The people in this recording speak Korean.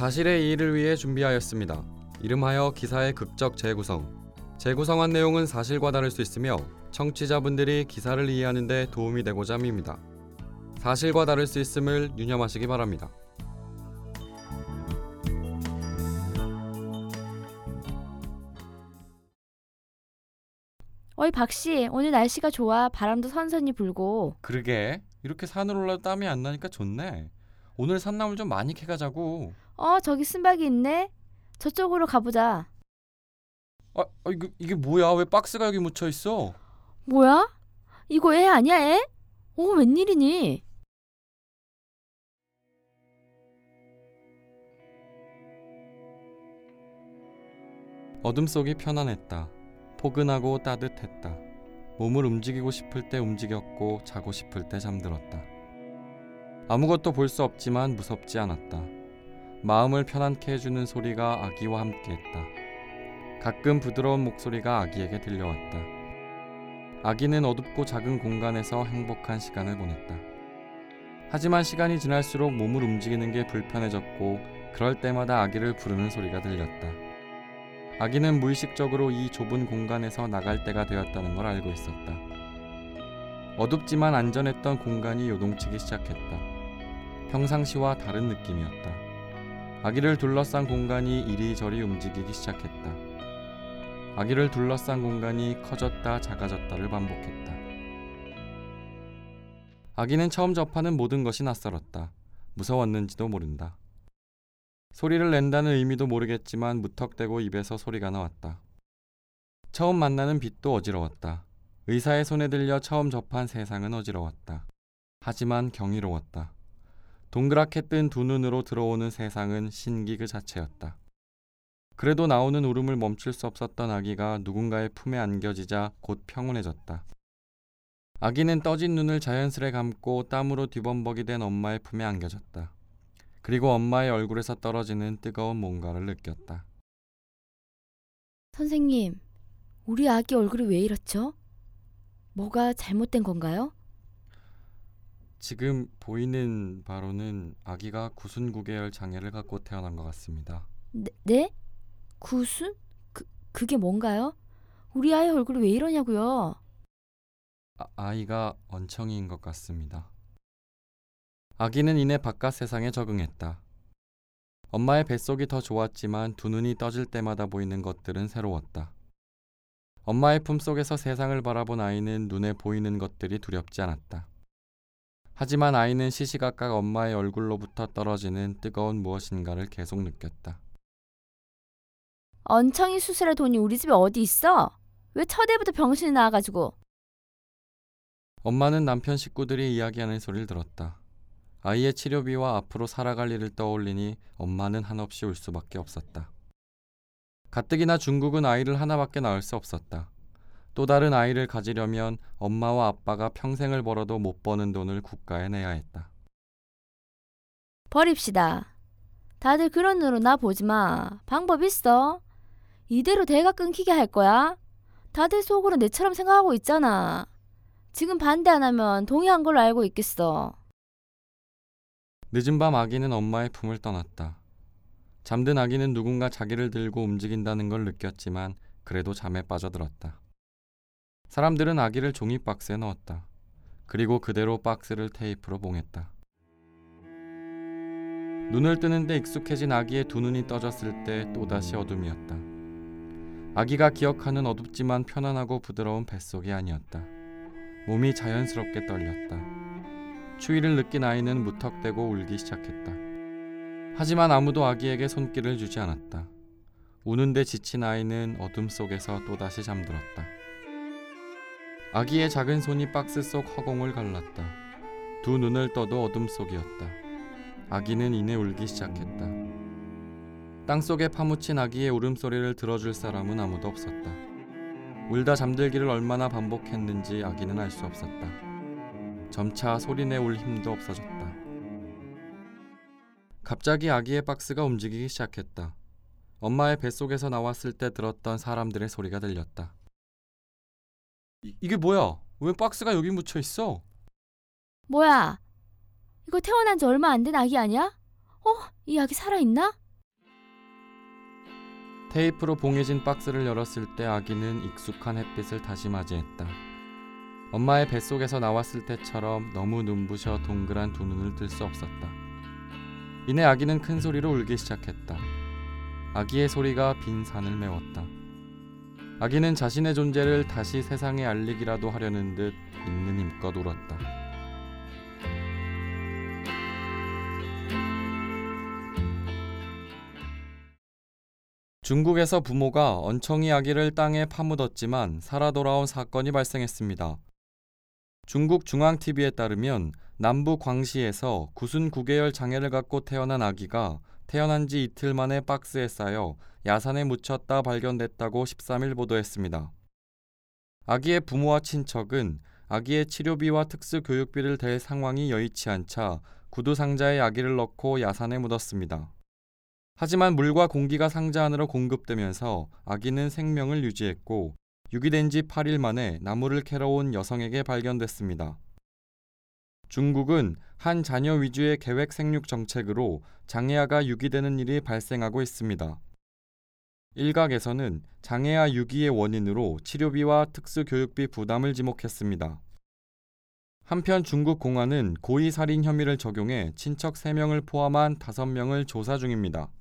사실의 이의를 위해 준비하였습니다. 이름하여 기사의 극적 재구성. 재구성한 내용은 사실과 다를 수 있으며 청취자분들이 기사를 이해하는 데 도움이 되고자 합니다. 사실과 다를 수 있음을 유념하시기 바랍니다. 어이 박씨 오늘 날씨가 좋아 바람도 선선히 불고 그러게 이렇게 산을 올라도 땀이 안 나니까 좋네. 오늘 산나물 좀 많이 캐가자고. 어 저기 쓴박이 있네 저쪽으로 가보자 아, 아 이거 이게 뭐야? 왜 박스가 여기 묻혀 있어? 뭐야? 이거 애 아니야 애? 어 웬일이니? 어둠 속이 편안했다. 포근하고 따뜻했다. 몸을 움직이고 싶을 때 움직였고 자고 싶을 때 잠들었다. 아무것도 볼 수 없지만 무섭지 않았다. 마음을 편안케 해주는 소리가 아기와 함께했다. 가끔 부드러운 목소리가 아기에게 들려왔다. 아기는 어둡고 작은 공간에서 행복한 시간을 보냈다. 하지만 시간이 지날수록 몸을 움직이는 게 불편해졌고 그럴 때마다 아기를 부르는 소리가 들렸다. 아기는 무의식적으로 이 좁은 공간에서 나갈 때가 되었다는 걸 알고 있었다. 어둡지만 안전했던 공간이 요동치기 시작했다. 평상시와 다른 느낌이었다. 아기를 둘러싼 공간이 이리저리 움직이기 시작했다. 아기를 둘러싼 공간이 커졌다 작아졌다를 반복했다. 아기는 처음 접하는 모든 것이 낯설었다. 무서웠는지도 모른다. 소리를 낸다는 의미도 모르겠지만 무턱대고 입에서 소리가 나왔다. 처음 만나는 빛도 어지러웠다. 의사의 손에 들려 처음 접한 세상은 어지러웠다. 하지만 경이로웠다. 동그랗게 뜬 두 눈으로 들어오는 세상은 신기 그 자체였다. 그래도 나오는 울음을 멈출 수 없었던 아기가 누군가의 품에 안겨지자 곧 평온해졌다. 아기는 떠진 눈을 자연스레 감고 땀으로 뒤범벅이 된 엄마의 품에 안겨졌다. 그리고 엄마의 얼굴에서 떨어지는 뜨거운 뭔가를 느꼈다. 선생님 우리 아기 얼굴이 왜 이렇죠? 뭐가 잘못된 건가요? 지금 보이는 바로는 아기가 구순구계열 장애를 갖고 태어난 것 같습니다. 네? 네? 구순? 그, 그게 뭔가요? 우리 아이 얼굴이 왜 이러냐고요? 아, 아이가 언청이인 것 같습니다. 아기는 이내 바깥 세상에 적응했다. 엄마의 뱃속이 더 좋았지만 두 눈이 떠질 때마다 보이는 것들은 새로웠다. 엄마의 품속에서 세상을 바라본 아이는 눈에 보이는 것들이 두렵지 않았다. 하지만 아이는 시시각각 엄마의 얼굴로부터 떨어지는 뜨거운 무엇인가를 계속 느꼈다. 언청이 수술할 돈이 우리 집에 어디 있어? 왜 첫해부터 병신이 나와가지고 엄마는 남편 식구들이 이야기하는 소리를 들었다. 아이의 치료비와 앞으로 살아갈 일을 떠올리니 엄마는 한없이 울 수밖에 없었다. 가뜩이나 중국은 아이를 하나밖에 낳을 수 없었다. 또 다른 아이를 가지려면 엄마와 아빠가 평생을 벌어도 못 버는 돈을 국가에 내야 했다. 버립시다. 다들 그런 눈으로 나 보지 마. 방법 있어. 이대로 대가 끊기게 할 거야. 다들 속으로 내처럼 생각하고 있잖아. 지금 반대 안 하면 동의한 걸로 알고 있겠어. 늦은 밤 아기는 엄마의 품을 떠났다. 잠든 아기는 누군가 자기를 들고 움직인다는 걸 느꼈지만 그래도 잠에 빠져들었다. 사람들은 아기를 종이 박스에 넣었다. 그리고 그대로 박스를 테이프로 봉했다. 눈을 뜨는데 익숙해진 아기의 두 눈이 떠졌을 때 또다시 어둠이었다. 아기가 기억하는 어둡지만 편안하고 부드러운 뱃속이 아니었다. 몸이 자연스럽게 떨렸다. 추위를 느낀 아이는 무턱대고 울기 시작했다. 하지만 아무도 아기에게 손길을 주지 않았다. 우는데 지친 아이는 어둠 속에서 또다시 잠들었다. 아기의 작은 손이 박스 속 허공을 갈랐다. 두 눈을 떠도 어둠 속이었다. 아기는 이내 울기 시작했다. 땅 속에 파묻힌 아기의 울음소리를 들어줄 사람은 아무도 없었다. 울다 잠들기를 얼마나 반복했는지 아기는 알 수 없었다. 점차 소리내 울 힘도 없어졌다. 갑자기 아기의 박스가 움직이기 시작했다. 엄마의 뱃속에서 나왔을 때 들었던 사람들의 소리가 들렸다. 이, 이게 뭐야? 왜 박스가 여기 묻혀 있어? 뭐야? 이거 태어난 지 얼마 안 된 아기 아니야? 어? 이 아기 살아있나? 테이프로 봉해진 박스를 열었을 때 아기는 익숙한 햇빛을 다시 맞이했다. 엄마의 뱃속에서 나왔을 때처럼 너무 눈부셔 동그란 두 눈을 뜰 수 없었다. 이내 아기는 큰 소리로 울기 시작했다. 아기의 소리가 빈 산을 메웠다. 아기는 자신의 존재를 다시 세상에 알리기라도 하려는 듯 있는 힘껏 울었다. 중국에서 부모가 언청이 아기를 땅에 파묻었지만 살아 돌아온 사건이 발생했습니다. 중국 중앙TV에 따르면 남부 광시에서 구순 9개월 장애를 갖고 태어난 아기가 태어난 지 이틀 만에 박스에 쌓여 야산에 묻혔다 발견됐다고 13일 보도했습니다. 아기의 부모와 친척은 아기의 치료비와 특수 교육비를 댈 상황이 여의치 않자 구두 상자에 아기를 넣고 야산에 묻었습니다. 하지만 물과 공기가 상자 안으로 공급되면서 아기는 생명을 유지했고 유기된 지 8일 만에 나무를 캐러 온 여성에게 발견됐습니다. 중국은 한 자녀 위주의 계획 생육 정책으로 장애아가 유기되는 일이 발생하고 있습니다. 일각에서는 장애아 유기의 원인으로 치료비와 특수교육비 부담을 지목했습니다. 한편 중국 공안은 고의 살인 혐의를 적용해 친척 3명을 포함한 5명을 조사 중입니다.